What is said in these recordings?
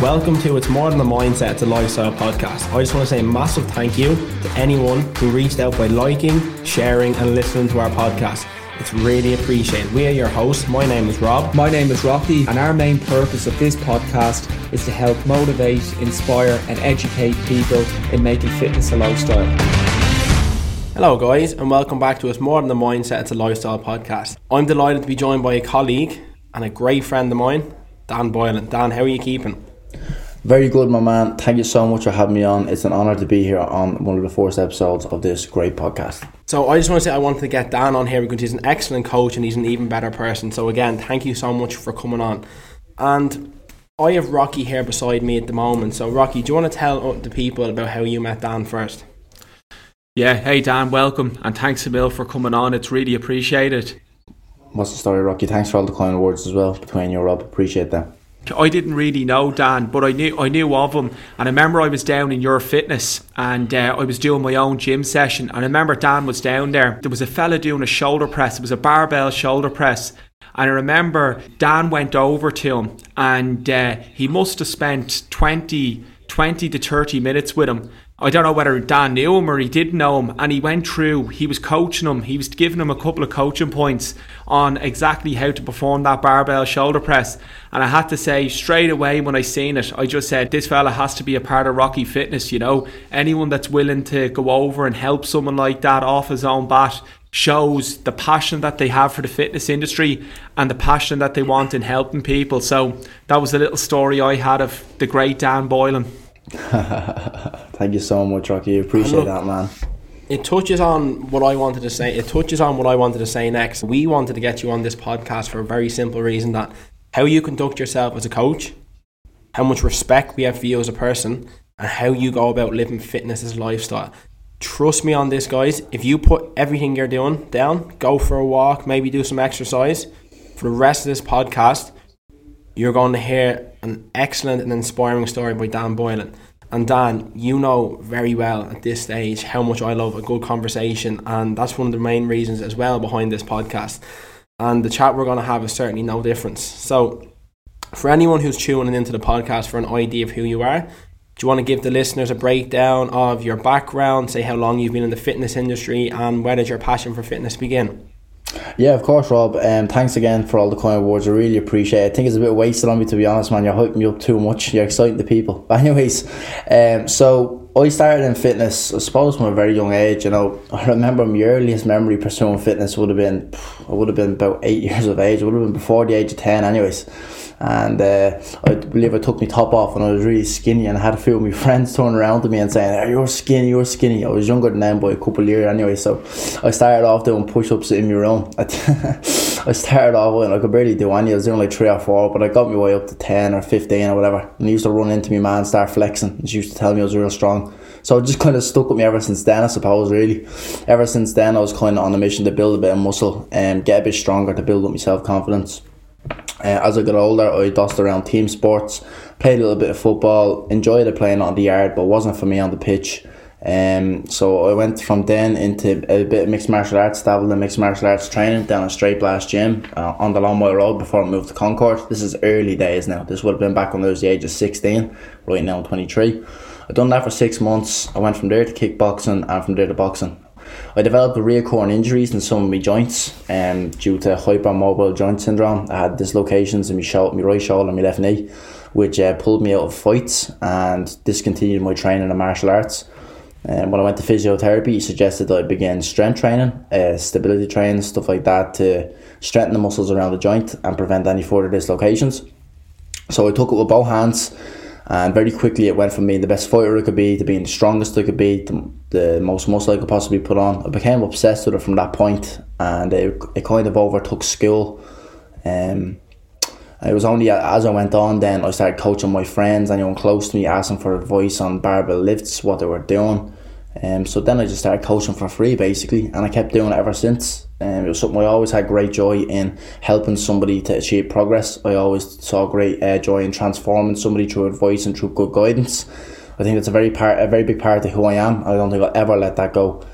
Welcome to It's More Than a Mindset, it's a Lifestyle podcast. I just want to say a massive thank you to anyone who reached out by liking, sharing, and listening to our podcast. It's really appreciated. We are your hosts. My name is Rob. My name is Rocky, and our main purpose of this podcast is to help motivate, inspire, and educate people in making fitness a lifestyle. Hello, guys, and welcome back to It's More Than a Mindset, it's a Lifestyle podcast. I'm delighted to be joined by a colleague and a great friend of mine, Dan Boylan. Dan, how are you keeping? Very good, my man. Thank you so much for having me on. It's an honour to be here on one of the first episodes of this great podcast. So I just want to say I wanted to get Dan on here because he's an excellent coach and he's an even better person. So again, thank you so much for coming on. And I have Rocky here beside me at the moment. So Rocky, do you want to tell the people about how you met Dan first? Yeah, hey Dan, welcome and thanks a mil for coming on. It's really appreciated. What's the story, Rocky? Thanks for all the kind words as well between you, Rob. Appreciate that. I didn't really know Dan, but I knew I knew of him, and I remember I was down in your fitness, and uh, I was doing my own gym session, and I remember Dan was down there. There was a fella doing a shoulder press. It was a barbell shoulder press, and I remember Dan went over to him, and uh, he must have spent 20, 20 to thirty minutes with him, I don't know whether Dan knew him or he didn't know him, and he went through, he was coaching him, he was giving him a couple of coaching points on exactly how to perform that barbell shoulder press. And I had to say straight away when I seen it, I just said, this fella has to be a part of Rocky Fitness, you know. Anyone that's willing to go over and help someone like that off his own bat shows the passion that they have for the fitness industry and the passion that they want in helping people. So that was a little story I had of the great Dan Boylan. Thank you so much, Rocky. Appreciate that, man. It touches on what I wanted to say. It touches on what I wanted to say next. We wanted to get you on this podcast for a very simple reason that how you conduct yourself as a coach, how much respect we have for you as a person, and how you go about living fitness as a lifestyle. Trust me on this, guys. If you put everything you're doing down, go for a walk, maybe do some exercise, for the rest of this podcast, you're going to hear an excellent and inspiring story by Dan Boylan. And Dan, you know very well at this stage how much I love a good conversation, and that's one of the main reasons as well behind this podcast. And the chat we're going to have is certainly no difference. So, for anyone who's tuning into the podcast for an idea of who you are, do you want to give the listeners a breakdown of your background, say how long you've been in the fitness industry, and where did your passion for fitness begin? Yeah, of course, Rob. Um, thanks again for all the coin awards. I really appreciate it. I think it's a bit wasted on me, to be honest, man. You're hyping me up too much. You're exciting the people. But anyways, um, so I started in fitness, I suppose, from a very young age. You know, I remember my earliest memory pursuing fitness would have been, I would have been about eight years of age. It would have been before the age of 10, anyways and uh, I believe I took my top off and I was really skinny and I had a few of my friends turn around to me and saying, you're skinny, you're skinny. I was younger than them by a couple of years anyway, so I started off doing push-ups in my room. I started off and I could barely do any, I was doing like three or four, but I got my way up to 10 or 15 or whatever, and I used to run into me man, start flexing, and she used to tell me I was real strong. So it just kind of stuck with me ever since then, I suppose, really. Ever since then, I was kind of on a mission to build a bit of muscle and get a bit stronger to build up my self-confidence. Uh, as I got older, I dosed around team sports, played a little bit of football, enjoyed it playing on the yard, but wasn't for me on the pitch. Um, so I went from then into a bit of mixed martial arts, dabbled in mixed martial arts training down a Straight Blast gym uh, on the Long Mile Road before I moved to Concord. This is early days now. This would have been back when I was the age of 16, right now I'm 23. I done that for six months. I went from there to kickboxing and from there to boxing. I developed recurring injuries in some of my joints um, due to hypermobile joint syndrome. I had dislocations in my, shoulder, my right shoulder and my left knee, which uh, pulled me out of fights and discontinued my training in martial arts. And when I went to physiotherapy, he suggested that I begin strength training, uh, stability training, stuff like that to strengthen the muscles around the joint and prevent any further dislocations. So I took it with both hands and very quickly, it went from being the best fighter I could be to being the strongest I could be, the, the most muscle I could possibly put on. I became obsessed with it from that point, and it, it kind of overtook school. Um, it was only as I went on, then I started coaching my friends, anyone close to me, asking for advice on barbell lifts, what they were doing. Um, so then I just started coaching for free basically, and I kept doing it ever since. Um, it was something I always had great joy in helping somebody to achieve progress. I always saw great uh, joy in transforming somebody through advice and through good guidance. I think it's a very part, a very big part of who I am. I don't think I'll ever let that go.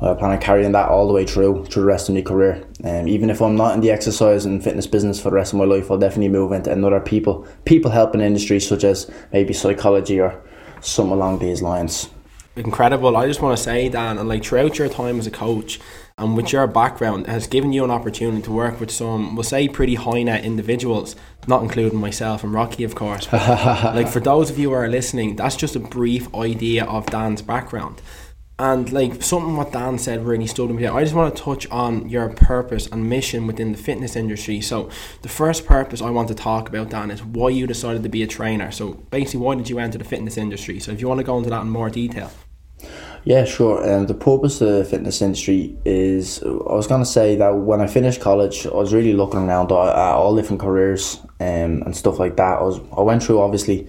I plan on carrying that all the way through through the rest of my career. Um, even if I'm not in the exercise and fitness business for the rest of my life, I'll definitely move into another people people helping industry such as maybe psychology or something along these lines. Incredible. I just want to say, Dan, and like throughout your time as a coach and with your background, has given you an opportunity to work with some, we'll say, pretty high net individuals, not including myself and Rocky, of course. like for those of you who are listening, that's just a brief idea of Dan's background. And like something what Dan said really stood me. I just want to touch on your purpose and mission within the fitness industry. So the first purpose I want to talk about, Dan, is why you decided to be a trainer. So basically, why did you enter the fitness industry? So if you want to go into that in more detail. Yeah, sure. And um, the purpose of the fitness industry is I was going to say that when I finished college, I was really looking around at all different careers um, and stuff like that. I was I went through obviously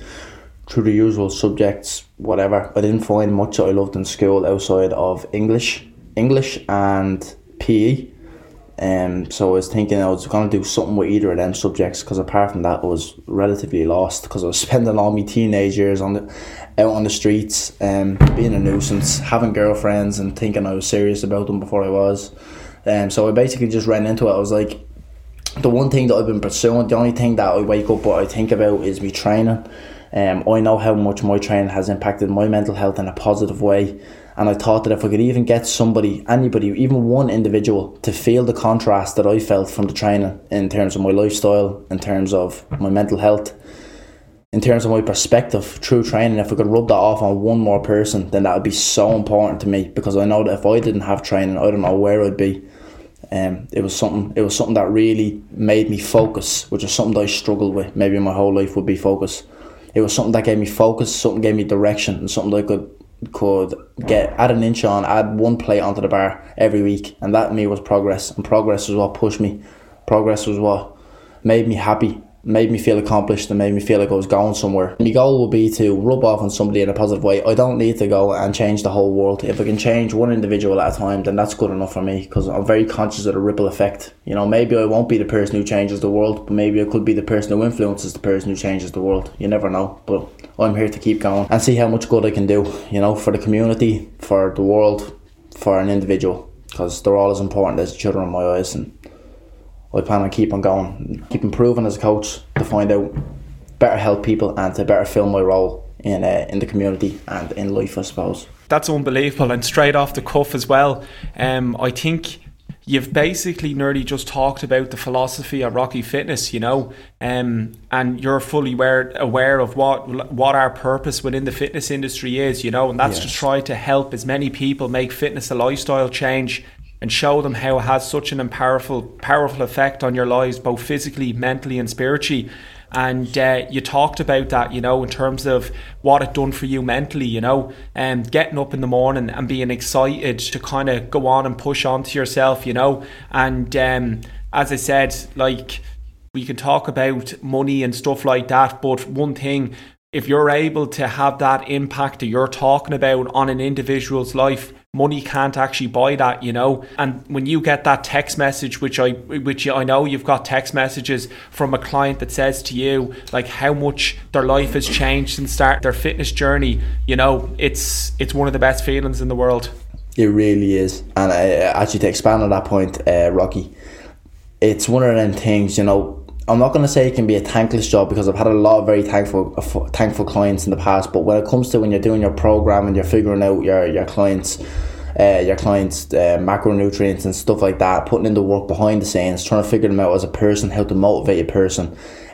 through the usual subjects, whatever. I didn't find much that I loved in school outside of English, English and PE. Um, so I was thinking I was going to do something with either of them subjects because apart from that, I was relatively lost because I was spending all my teenage years on the, out on the streets, um, being a nuisance, having girlfriends and thinking I was serious about them before I was. Um, so I basically just ran into it. I was like, the one thing that I've been pursuing, the only thing that I wake up what I think about is me training. Um, I know how much my training has impacted my mental health in a positive way. And I thought that if I could even get somebody, anybody, even one individual, to feel the contrast that I felt from the training in terms of my lifestyle, in terms of my mental health, in terms of my perspective through training, if I could rub that off on one more person, then that would be so important to me because I know that if I didn't have training, I don't know where I'd be. Um, it was something. It was something that really made me focus, which is something that I struggled with. Maybe my whole life would be focus. It was something that gave me focus, something gave me direction, and something that I could could get add an inch on, add one plate onto the bar every week, and that me was progress. And progress was what pushed me. Progress was what made me happy made me feel accomplished and made me feel like I was going somewhere. My goal will be to rub off on somebody in a positive way. I don't need to go and change the whole world. If I can change one individual at a time, then that's good enough for me because I'm very conscious of the ripple effect. You know, maybe I won't be the person who changes the world, but maybe I could be the person who influences the person who changes the world. You never know, but I'm here to keep going and see how much good I can do, you know, for the community, for the world, for an individual because they're all as important as other in my eyes and I plan on keep on going, keep improving as a coach to find out better help people and to better fill my role in uh, in the community and in life, I suppose. That's unbelievable and straight off the cuff as well. Um, I think you've basically nearly just talked about the philosophy of Rocky Fitness, you know, um, and you're fully aware aware of what what our purpose within the fitness industry is, you know, and that's yes. to try to help as many people make fitness a lifestyle change and show them how it has such an powerful powerful effect on your lives both physically mentally and spiritually. And uh, you talked about that you know in terms of what it done for you mentally you know and um, getting up in the morning and being excited to kind of go on and push on to yourself you know. And um, as i said like we can talk about money and stuff like that but one thing if you're able to have that impact that you're talking about on an individual's life money can't actually buy that you know? And when you get that text message which i which i know you've got text messages from a client that says to you like how much their life has changed since start their fitness journey you know it's it's one of the best feelings in the world. It really is. And uh, actually to expand on that point uh, rocky it's one of them things you know I'm not going to say it can be a thankless job because I've had a lot of very thankful uh, thankful clients in the past. But when it comes to when you're doing your program and you're figuring out your your clients. Uh, your clients' uh, macronutrients and stuff like that, putting in the work behind the scenes, trying to figure them out as a person, how to motivate a person.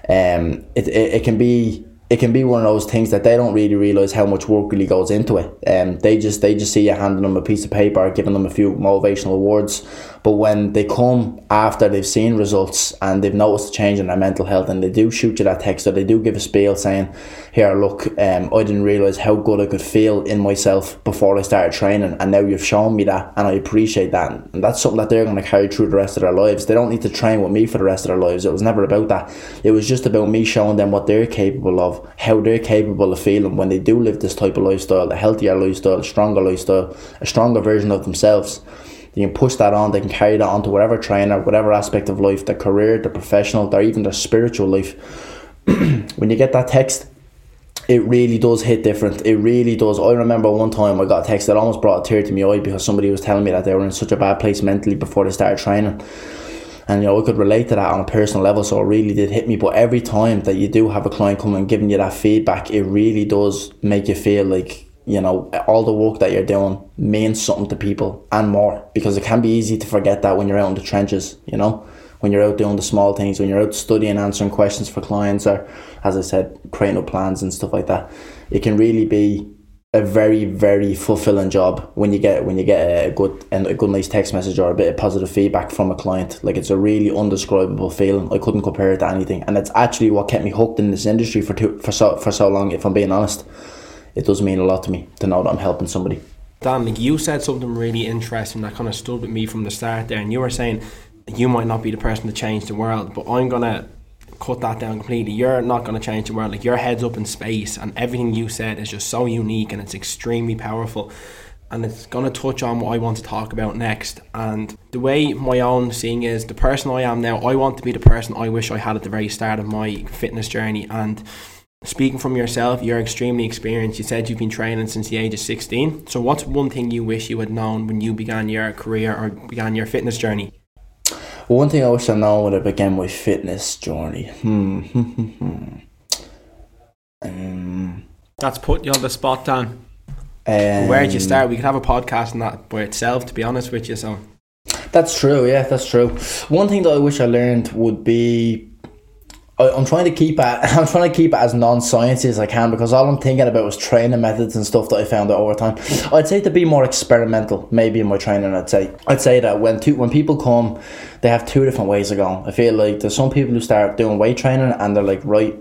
Um, it, it, it can be it can be one of those things that they don't really realize how much work really goes into it. Um, they just they just see you handing them a piece of paper, giving them a few motivational words, but when they come after they've seen results and they've noticed a change in their mental health, and they do shoot you that text or they do give a spiel saying, "Here, look, um, I didn't realize how good I could feel in myself before I started training, and now you've shown me that, and I appreciate that." And that's something that they're going to carry through the rest of their lives. They don't need to train with me for the rest of their lives. It was never about that. It was just about me showing them what they're capable of how they're capable of feeling when they do live this type of lifestyle, a healthier lifestyle, a stronger lifestyle, a stronger version of themselves. They can push that on, they can carry that on to whatever trainer, whatever aspect of life, their career, their professional, their even their spiritual life. when you get that text, it really does hit different. It really does. I remember one time I got a text that almost brought a tear to my eye because somebody was telling me that they were in such a bad place mentally before they started training. And you know, I could relate to that on a personal level, so it really did hit me. But every time that you do have a client come and giving you that feedback, it really does make you feel like you know all the work that you're doing means something to people and more because it can be easy to forget that when you're out in the trenches you know? When you're out doing the small things when you're out studying answering questions for clients or as i said creating up plans and stuff like that it can really be a very very fulfilling job when you get when you get a good and a good nice text message or a bit of positive feedback from a client. Like it's a really undescribable feeling. I couldn't compare it to anything. And it's actually what kept me hooked in this industry for two, for so for so long if i'm being honest it does mean a lot to me to know that I'm helping somebody. Dan, like you said something really interesting that kind of stood with me from the start there, and you were saying you might not be the person to change the world, but I'm gonna cut that down completely. You're not gonna change the world. Like your head's up in space, and everything you said is just so unique and it's extremely powerful. And it's gonna touch on what I want to talk about next. And the way my own seeing is the person I am now, I want to be the person I wish I had at the very start of my fitness journey. And speaking from yourself, you're extremely experienced. You said you've been training since the age of 16. So, what's one thing you wish you had known when you began your career or began your fitness journey? One thing I wish I known when I began my fitness journey. Hmm. um, That's putting you on the spot, Dan. Um, Where'd you start? We could have a podcast on that by itself, to be honest with you. So. That's true, yeah, that's true. One thing that I wish I learned would be I'm trying to keep it. I'm trying to keep it as non-sciencey as I can because all I'm thinking about was training methods and stuff that I found out over time. I'd say to be more experimental, maybe in my training. I'd say I'd say that when two, when people come, they have two different ways of going. I feel like there's some people who start doing weight training and they're like, right,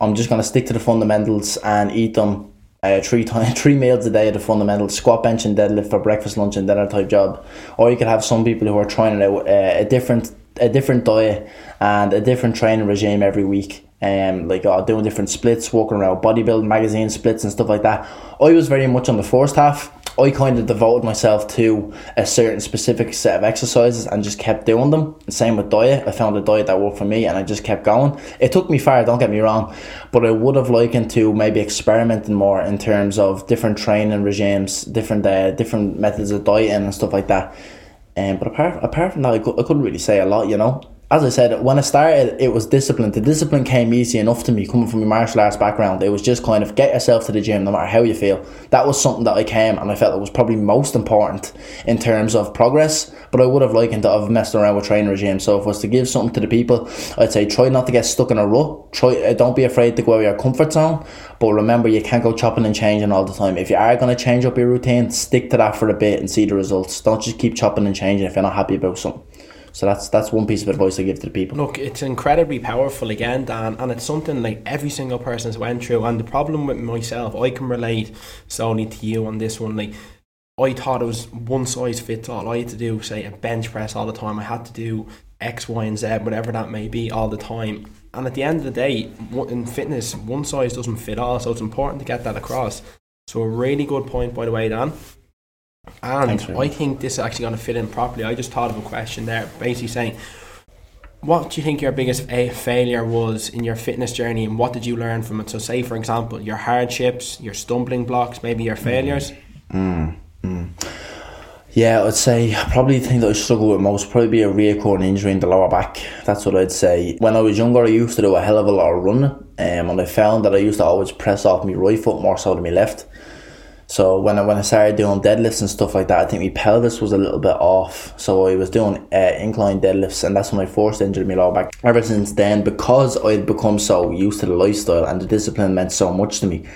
I'm just gonna stick to the fundamentals and eat them uh, three times, three meals a day, at the fundamental squat, bench, and deadlift for breakfast, lunch, and dinner type job. Or you could have some people who are trying out uh, a different a different diet and a different training regime every week. Um, like uh, doing different splits, walking around bodybuilding magazine splits and stuff like that. I was very much on the first half. I kind of devoted myself to a certain specific set of exercises and just kept doing them. Same with diet. I found a diet that worked for me and I just kept going. It took me far, don't get me wrong, but I would have likened to maybe experimenting more in terms of different training regimes, different uh, different methods of dieting and stuff like that. Um, but apart apart from that, I, I couldn't really say a lot, you know as I said, when I started, it was discipline. The discipline came easy enough to me coming from a martial arts background. It was just kind of get yourself to the gym no matter how you feel. That was something that I came and I felt it was probably most important in terms of progress. But I would have liked to have messed around with training regime. So if I was to give something to the people, I'd say try not to get stuck in a rut. Try, uh, don't be afraid to go out of your comfort zone. But remember, you can't go chopping and changing all the time. If you are going to change up your routine, stick to that for a bit and see the results. Don't just keep chopping and changing if you're not happy about something. So that's that's one piece of advice I give to the people. Look, it's incredibly powerful again, Dan, and it's something like every single person has went through. And the problem with myself, I can relate solely to you on this one. Like, I thought it was one size fits all. I had to do, say, a bench press all the time. I had to do X, Y, and Z, whatever that may be, all the time. And at the end of the day, in fitness, one size doesn't fit all. So it's important to get that across. So a really good point, by the way, Dan. And I think this is actually going to fit in properly. I just thought of a question there, basically saying, what do you think your biggest a failure was in your fitness journey and what did you learn from it? So, say, for example, your hardships, your stumbling blocks, maybe your failures. Mm, mm. Yeah, I'd say probably the thing that I struggle with most probably be a reoccurring injury in the lower back. That's what I'd say. When I was younger, I used to do a hell of a lot of running, um, and I found that I used to always press off my right foot more so than my left. So when I when I started doing deadlifts and stuff like that, I think my pelvis was a little bit off. So I was doing uh, incline deadlifts, and that's when I first injured my lower back. Ever since then, because I'd become so used to the lifestyle and the discipline meant so much to me,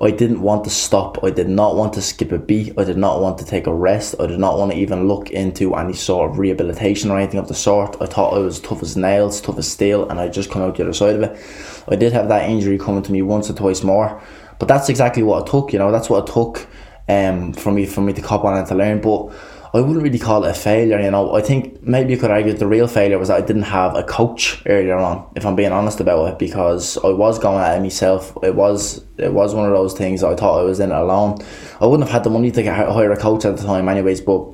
I didn't want to stop. I did not want to skip a beat. I did not want to take a rest. I did not want to even look into any sort of rehabilitation or anything of the sort. I thought I was tough as nails, tough as steel, and I just come out the other side of it. I did have that injury coming to me once or twice more but that's exactly what it took, you know, that's what it took um, for me for me to cop on and to learn. But I wouldn't really call it a failure, you know. I think maybe you could argue the real failure was that I didn't have a coach earlier on, if I'm being honest about it, because I was going at it myself. It was it was one of those things I thought I was in alone. I wouldn't have had the money to hire a coach at the time anyways, but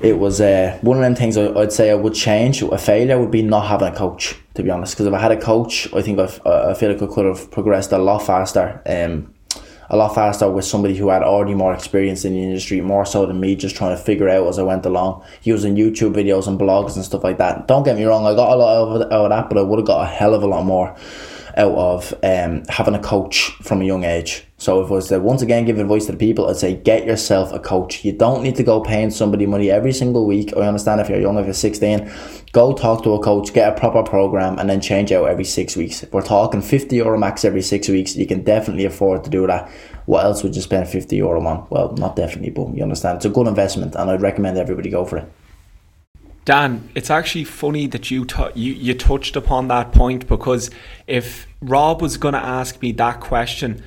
it was uh, one of them things I, I'd say I would change. A failure would be not having a coach, to be honest. Because if I had a coach, I think I've, I feel like I could have progressed a lot faster. Um, a lot faster with somebody who had already more experience in the industry, more so than me just trying to figure out as I went along, using YouTube videos and blogs and stuff like that. Don't get me wrong, I got a lot out of that, but I would have got a hell of a lot more out of um, having a coach from a young age. So if I was to once again give advice to the people, I'd say get yourself a coach. You don't need to go paying somebody money every single week. I understand if you're young, if you're 16, go talk to a coach, get a proper program, and then change out every six weeks. If we're talking 50 euro max every six weeks, you can definitely afford to do that. What else would you spend 50 euro on? Well, not definitely, but you understand. It's a good investment, and I'd recommend everybody go for it. Dan, it's actually funny that you, t- you you touched upon that point because if Rob was going to ask me that question,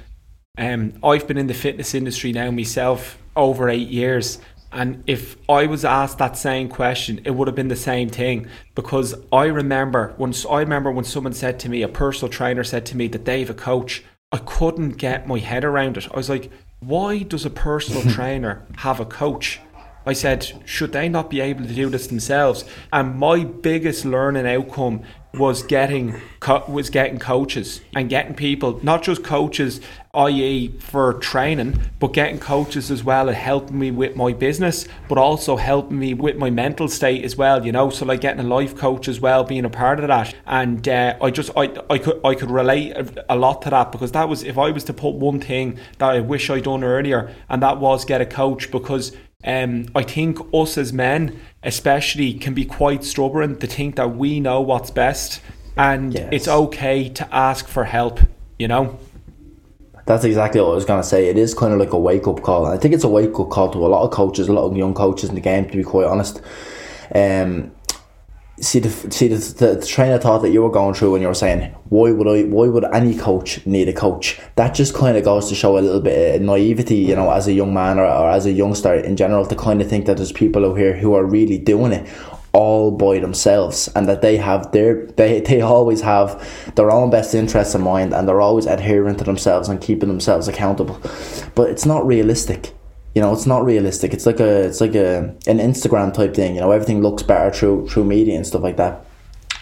um, I've been in the fitness industry now myself over eight years, and if I was asked that same question, it would have been the same thing because I remember once I remember when someone said to me, a personal trainer said to me that they have a coach, I couldn't get my head around it. I was like, why does a personal trainer have a coach? I said, should they not be able to do this themselves? And my biggest learning outcome was getting co- was getting coaches and getting people, not just coaches, i.e. for training, but getting coaches as well and helping me with my business, but also helping me with my mental state as well. You know, so like getting a life coach as well, being a part of that. And uh, I just I, I could I could relate a lot to that because that was if I was to put one thing that I wish I'd done earlier, and that was get a coach because um, I think us as men, especially, can be quite stubborn to think that we know what's best, and yes. it's okay to ask for help. You know. That's exactly what I was gonna say. It is kind of like a wake up call. I think it's a wake up call to a lot of coaches, a lot of young coaches in the game. To be quite honest, um, see the see the, the, the, train of thought that you were going through when you were saying why would I why would any coach need a coach? That just kind of goes to show a little bit of naivety you know as a young man or, or as a youngster in general to kind of think that there's people out here who are really doing it all by themselves and that they have their they, they always have their own best interests in mind and they're always adhering to themselves and keeping themselves accountable. But it's not realistic you know it's not realistic. It's like a it's like a an instagram type thing you know everything looks better through through media and stuff like that.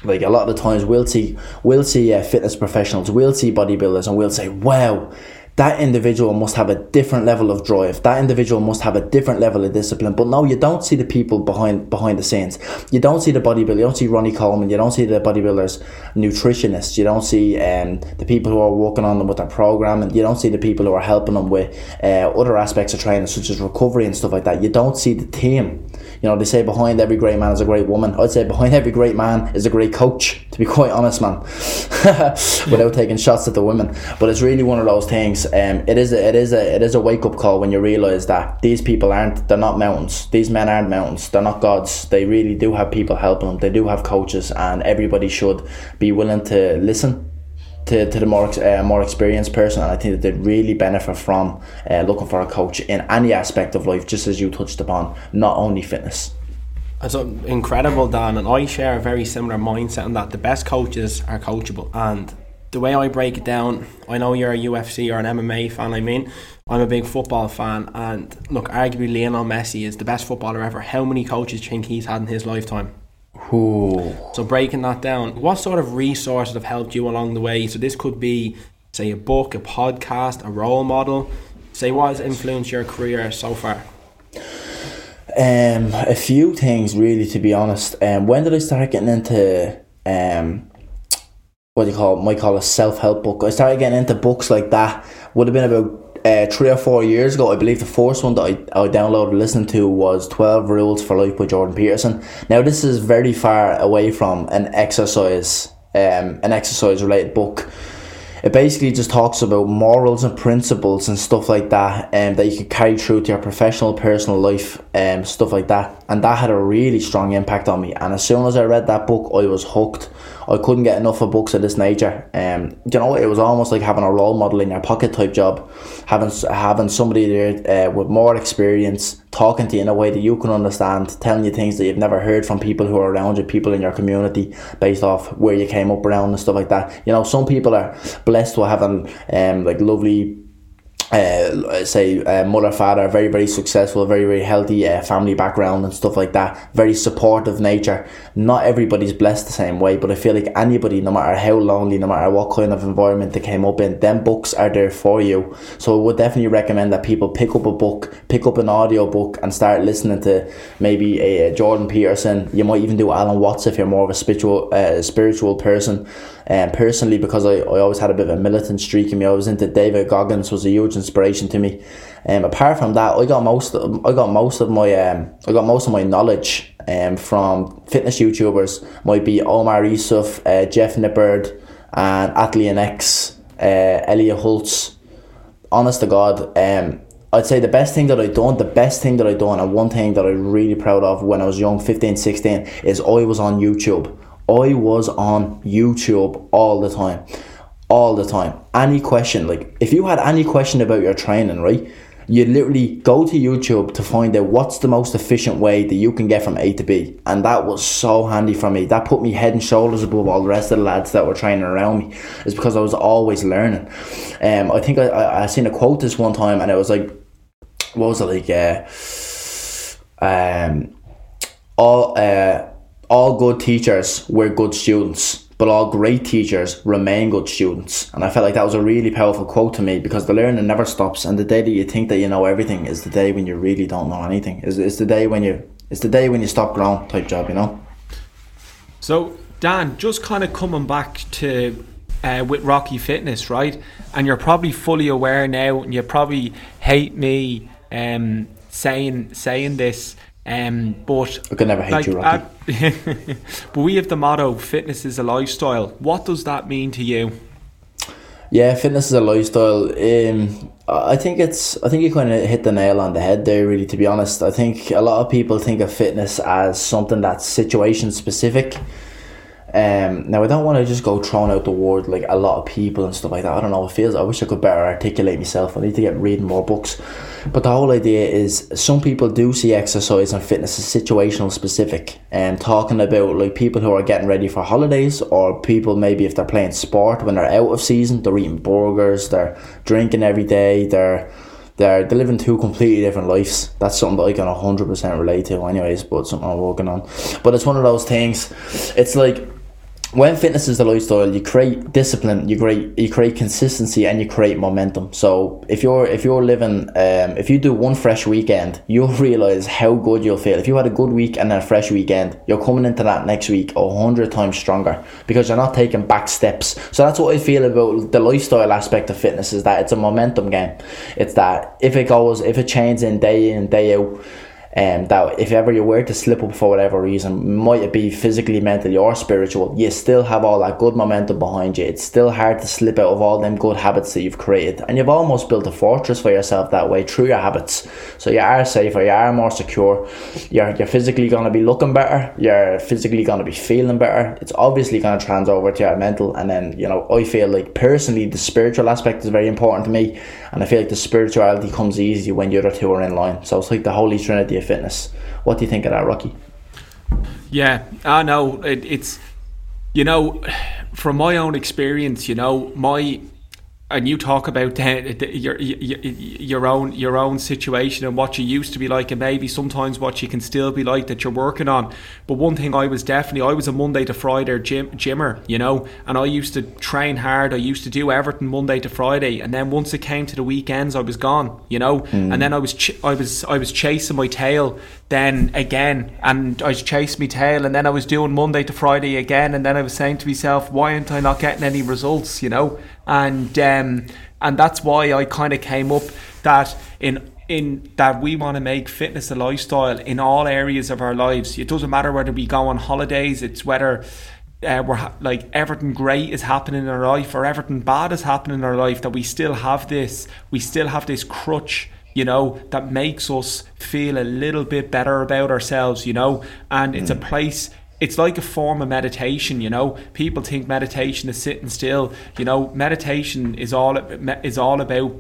Like a lot of the times we'll see we'll see uh, fitness professionals we'll see bodybuilders and we'll say wow that individual must have a different level of drive. That individual must have a different level of discipline. But no, you don't see the people behind behind the scenes. You don't see the bodybuilder. You don't see Ronnie Coleman. You don't see the bodybuilders, nutritionists. You don't see um, the people who are working on them with their program, and you don't see the people who are helping them with uh, other aspects of training, such as recovery and stuff like that. You don't see the team. You know, they say behind every great man is a great woman. I'd say behind every great man is a great coach, to be quite honest, man, without taking shots at the women. But it's really one of those things. Um, it is a, it is a it is a wake up call when you realise that these people aren't they're not mountains. These men aren't mountains. They're not gods. They really do have people helping them. They do have coaches, and everybody should be willing to listen to, to the more uh, more experienced person, and I think that they'd really benefit from uh, looking for a coach in any aspect of life, just as you touched upon, not only fitness. It's incredible, Dan, and I share a very similar mindset in that the best coaches are coachable. And the way I break it down, I know you're a UFC or an MMA fan. I mean, I'm a big football fan, and look, arguably Lionel Messi is the best footballer ever. How many coaches think he's had in his lifetime? Ooh. So breaking that down, what sort of resources have helped you along the way? So this could be, say, a book, a podcast, a role model. Say, what has influenced your career so far? Um, a few things really, to be honest. Um, when did I start getting into um, what do you call it? Might call a self help book. I started getting into books like that. Would have been about uh, three or four years ago, I believe the first one that I, I downloaded and listened to was 12 Rules for Life by Jordan Peterson. Now, this is very far away from an exercise, um, an exercise related book. It basically just talks about morals and principles and stuff like that um, that you can carry through to your professional, personal life, um, stuff like that. And that had a really strong impact on me. And as soon as I read that book, I was hooked. I couldn't get enough of books of this nature. Um, you know, it was almost like having a role model in your pocket type job, having having somebody there uh, with more experience talking to you in a way that you can understand, telling you things that you've never heard from people who are around you, people in your community, based off where you came up around and stuff like that. You know, some people are blessed with having um like lovely uh, say uh, mother father very very successful very very healthy uh, family background and stuff like that. Very supportive nature. Not everybody's blessed the same way but i feel like anybody no matter how lonely no matter what kind of environment they came up in them books are there for you. So i would definitely recommend that people pick up a book pick up an audio book and start listening to maybe a, jordan peterson. You might even do alan watts if you're more of a spiritual uh, spiritual person and um, personally because I, I always had a bit of a militant streak in me I was into David Goggins was a huge inspiration to me. Um, apart from that I got most of, I got most of my um, I got most of my knowledge um, from fitness YouTubers. Might be Omar Isuf uh, Jeff Nippard and Athlean-X uh, Elliott Hulse. Honest to God um, I'd say the best thing that I done, the best thing that I done, and one thing that I'm really proud of when I was young, 15, 16, is I was on YouTube. I was on YouTube all the time. All the time. Any question, like if you had any question about your training, right? You literally go to YouTube to find out what's the most efficient way that you can get from A to B. And that was so handy for me. That put me head and shoulders above all the rest of the lads that were training around me. It's because I was always learning. Um, I think I, I, I seen a quote this one time and it was like, what was it like? Uh, um, all, uh, all good teachers were good students, but all great teachers remain good students. And I felt like that was a really powerful quote to me because the learning never stops. And the day that you think that you know everything is the day when you really don't know anything. Is it's the day when you it's the day when you stop growing type job, you know. So Dan, just kind of coming back to uh, with Rocky Fitness, right? And you're probably fully aware now, and you probably hate me um, saying saying this um, but I could never hate like, you, Rocky. But we have the motto: "Fitness is a lifestyle." What does that mean to you? Yeah, fitness is a lifestyle. Um, I think it's. I think you kind of hit the nail on the head there. Really, to be honest, I think a lot of people think of fitness as something that's situation specific. Um, now I don't want to just go throwing out the word like a lot of people and stuff like that. I don't know. How it feels. I wish I could better articulate myself. I need to get reading more books. But the whole idea is some people do see exercise and fitness as situational specific and talking about like people who are getting ready for holidays or people maybe if they're playing sport when they're out of season, they're eating burgers, they're drinking every day, they're they're, they're living two completely different lives. That's something that I can 100% relate to, anyways, but something I'm working on. But it's one of those things, it's like when fitness is the lifestyle, you create discipline, you create you create consistency, and you create momentum. So if you're if you're living, um, if you do one fresh weekend, you'll realize how good you'll feel. If you had a good week and a fresh weekend, you're coming into that next week a hundred times stronger because you're not taking back steps. So that's what I feel about the lifestyle aspect of fitness is that it's a momentum game. It's that if it goes, if it changes in day in day out um, that if ever you were to slip up for whatever reason, might it be physically, mentally, or spiritual, you still have all that good momentum behind you. It's still hard to slip out of all them good habits that you've created, and you've almost built a fortress for yourself that way through your habits. So you are safer, you are more secure. You're you're physically gonna be looking better. You're physically gonna be feeling better. It's obviously gonna trans over to your mental, and then you know I feel like personally the spiritual aspect is very important to me, and I feel like the spirituality comes easy when the other two are in line. So it's like the holy trinity fitness. What do you think of that, Rocky? Yeah, I know it, it's you know from my own experience, you know my and you talk about the, the, your, your your own your own situation and what you used to be like, and maybe sometimes what you can still be like that you're working on. But one thing I was definitely I was a Monday to Friday gym gymmer, you know, and I used to train hard. I used to do everything Monday to Friday, and then once it came to the weekends, I was gone, you know, mm. and then I was ch- I was I was chasing my tail then again, and I chasing my tail, and then I was doing Monday to Friday again, and then I was saying to myself, why aren't I not getting any results, you know? and um, and that's why I kind of came up that in in that we want to make fitness a lifestyle in all areas of our lives. It doesn't matter whether we go on holidays. It's whether uh, we're ha- like everything great is happening in our life or everything bad is happening in our life. That we still have this. We still have this crutch you know, that makes us feel a little bit better about ourselves, you know, and it's mm. a place it's like a form of meditation you know? People think meditation is sitting still you know? Meditation is all is all about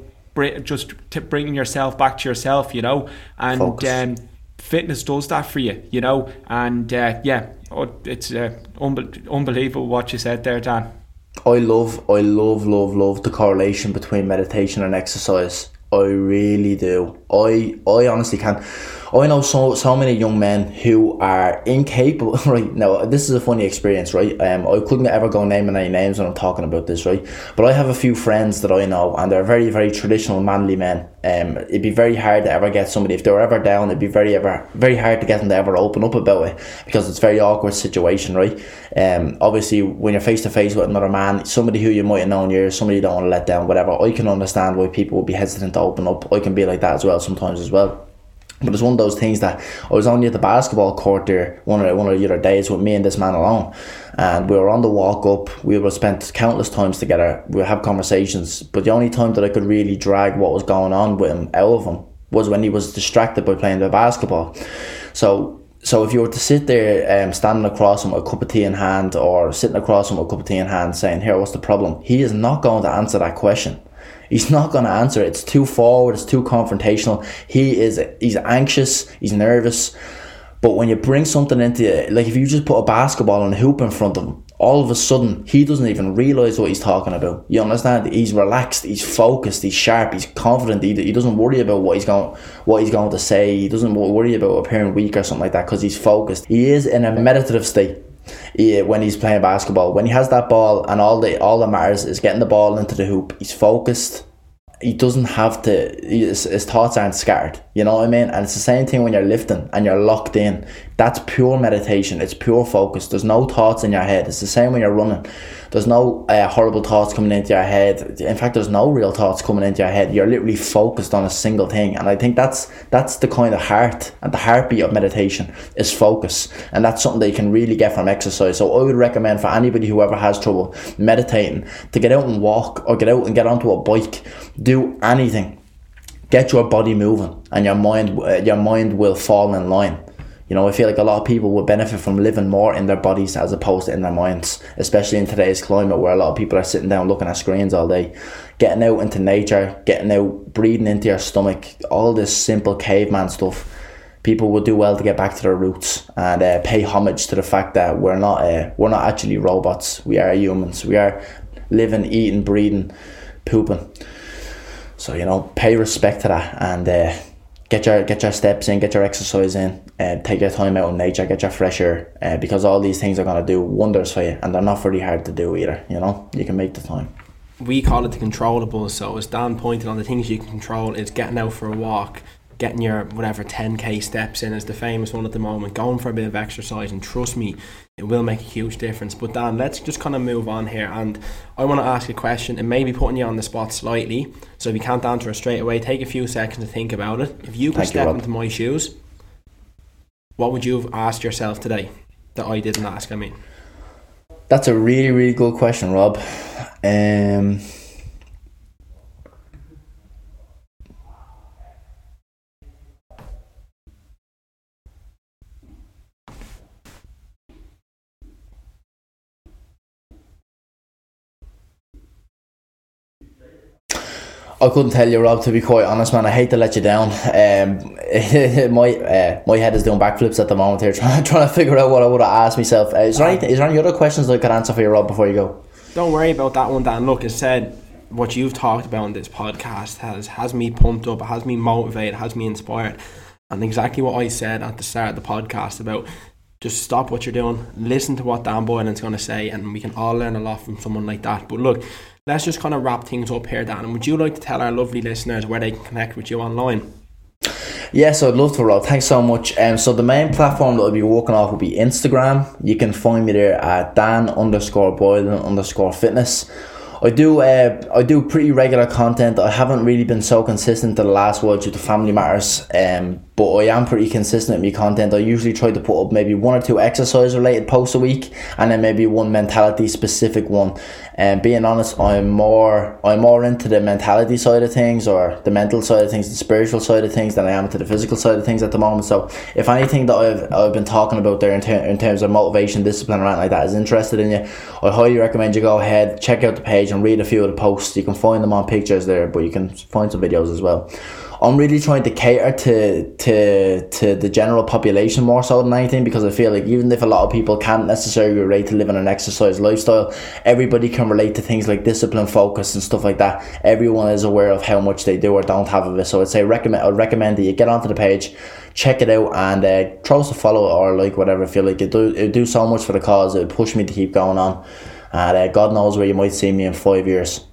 just bringing yourself back to yourself you know? And um, fitness does that for you you know? And uh, yeah oh, it's uh, unbe- unbelievable what you said there dan. I love, I love, love, love the correlation between meditation and exercise. I really do. I I honestly can't. I know so so many young men who are incapable. Right now, this is a funny experience, right? Um, I couldn't ever go naming any names when I'm talking about this, right? But I have a few friends that I know, and they're very very traditional manly men. Um, it'd be very hard to ever get somebody if they were ever down. It'd be very ever very hard to get them to ever open up about it because it's a very awkward situation, right? Um, obviously when you're face to face with another man, somebody who you might have known years, somebody you don't want to let down, whatever. I can understand why people would be hesitant to open up. I can be like that as well sometimes as well. But it's one of those things that I was only at the basketball court there one of the, one of the other days with me and this man alone, and we were on the walk up. We were spent countless times together. We have conversations, but the only time that I could really drag what was going on with him out of him was when he was distracted by playing the basketball. So so if you were to sit there um, standing across him with a cup of tea in hand or sitting across him with a cup of tea in hand saying here what's the problem he is not going to answer that question He's not going to answer it. It's too forward. It's too confrontational. He is. He's anxious. He's nervous. But when you bring something into it, like if you just put a basketball and a hoop in front of him, all of a sudden he doesn't even realize what he's talking about. You understand? He's relaxed. He's focused. He's sharp. He's confident. He, he doesn't worry about what he's going what he's going to say. He doesn't worry about appearing weak or something like that because he's focused. He is in a meditative state he, when he's playing basketball. When he has that ball and all the all that matters is getting the ball into the hoop. He's focused. He doesn't have to. His, his thoughts aren't scattered. You know what I mean? And it's the same thing when you're lifting and you're locked in. That's pure meditation. It's pure focus. There's no thoughts in your head. It's the same when you're running. There's no uh, horrible thoughts coming into your head. In fact, there's no real thoughts coming into your head. You're literally focused on a single thing, and I think that's that's the kind of heart and the heartbeat of meditation is focus, and that's something that you can really get from exercise. So I would recommend for anybody who ever has trouble meditating to get out and walk or get out and get onto a bike, do anything, get your body moving, and your mind uh, your mind will fall in line. You know, I feel like a lot of people would benefit from living more in their bodies as opposed to in their minds, especially in today's climate where a lot of people are sitting down looking at screens all day. Getting out into nature, getting out, breathing into your stomach, all this simple caveman stuff. People would do well to get back to their roots and uh, pay homage to the fact that we're not uh, we're not actually robots. We are humans. We are living, eating, breathing, pooping. So you know, pay respect to that and. Uh, get your get your steps in, get your exercise in, uh, take your time out in nature, get your fresh air, uh, because all these things are gonna do wonders for you, and they're not very hard to do either. You know, you can make the time. We call it the controllables. So as Dan pointed on, the things you can control is getting out for a walk, getting your whatever 10k steps in is the famous one at the moment, going for a bit of exercise, and trust me, it will make a huge difference. But Dan, let's just kind of move on here, and I want to ask a question. It may be putting you on the spot slightly, so if you can't answer it straight away, take a few seconds to think about it. If you could Thank step Rob. into my shoes, what would you have asked yourself today that I didn't ask? I mean, That's a really really good question, Rob. Um, I couldn't tell you, Rob. To be quite honest, man, I hate to let you down. Um, my uh, my head is doing backflips at the moment here, trying trying to figure out what I would have asked myself. Uh, is there any, is there any other questions I could answer for you, Rob, before you go? don't worry about that one, Dan. Look, as said, what you've talked about in this podcast has has me pumped up, has me motivated, has me inspired, and exactly what I said at the start of the podcast about just stop what you're doing, listen to what Dan Boylan's going to say, and we can all learn a lot from someone like that. But look, let's just kind of wrap things up here, Dan. And would you like to tell our lovely listeners where they can connect with you online? Yes, I'd love to, Rob. Thanks so much. Um, so the main platform that I'll be working off will be Instagram. You can find me there at Dan underscore Boylan underscore fitness. I do uh, I do pretty regular content. I haven't really been so consistent the last while due to family matters. Um, but I am pretty consistent with my content. I usually try to put up maybe one or two exercise related posts a week, and then maybe one mentality specific one. And being honest, I'm more I'm more into the mentality side of things, or the mental side of things, the spiritual side of things, than I am to the physical side of things at the moment. So if anything that I've I've been talking about there in, ter- in terms of motivation, discipline, anything like that is interested in you, I highly recommend you go ahead, check out the page, and read a few of the posts. You can find them on pictures there, but you can find some videos as well. I'm really trying to cater to to to the general population more so than anything because I feel like even if a lot of people can't necessarily relate to living an exercise lifestyle, everybody can relate to things like discipline, focus, and stuff like that. Everyone is aware of how much they do or don't have of it. So I'd say recommend I'd recommend that you get onto the page, check it out, and uh, us a follow or like whatever. I feel like it do it do so much for the cause. It would push me to keep going on, and uh, God knows where you might see me in five years.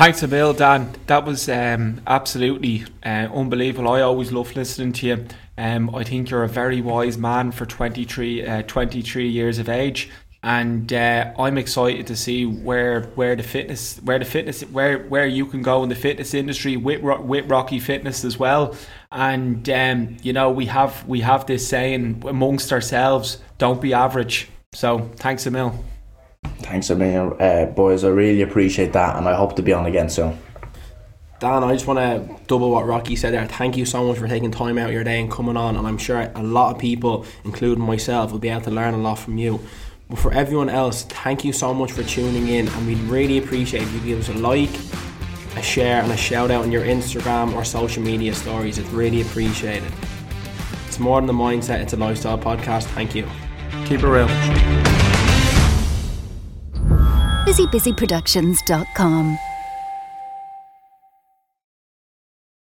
Thanks a mil, Dan. That was um, absolutely uh, unbelievable. I always love listening to you. Um, I think you're a very wise man for 23, uh, 23 years of age, and uh, I'm excited to see where where the fitness where the fitness where where you can go in the fitness industry with with Rocky Fitness as well. And um, you know we have we have this saying amongst ourselves: don't be average. So thanks a mil. Thanks a million, uh, boys. I really appreciate that, and I hope to be on again soon. Dan, I just want to double what Rocky said there. Thank you so much for taking time out of your day and coming on. And I'm sure a lot of people, including myself, will be able to learn a lot from you. But for everyone else, thank you so much for tuning in. And we'd really appreciate if you give us a like, a share, and a shout out on your Instagram or social media stories. It's really appreciated. It's more than the mindset, it's a lifestyle podcast. Thank you. Keep it real. busybusyproductions.com.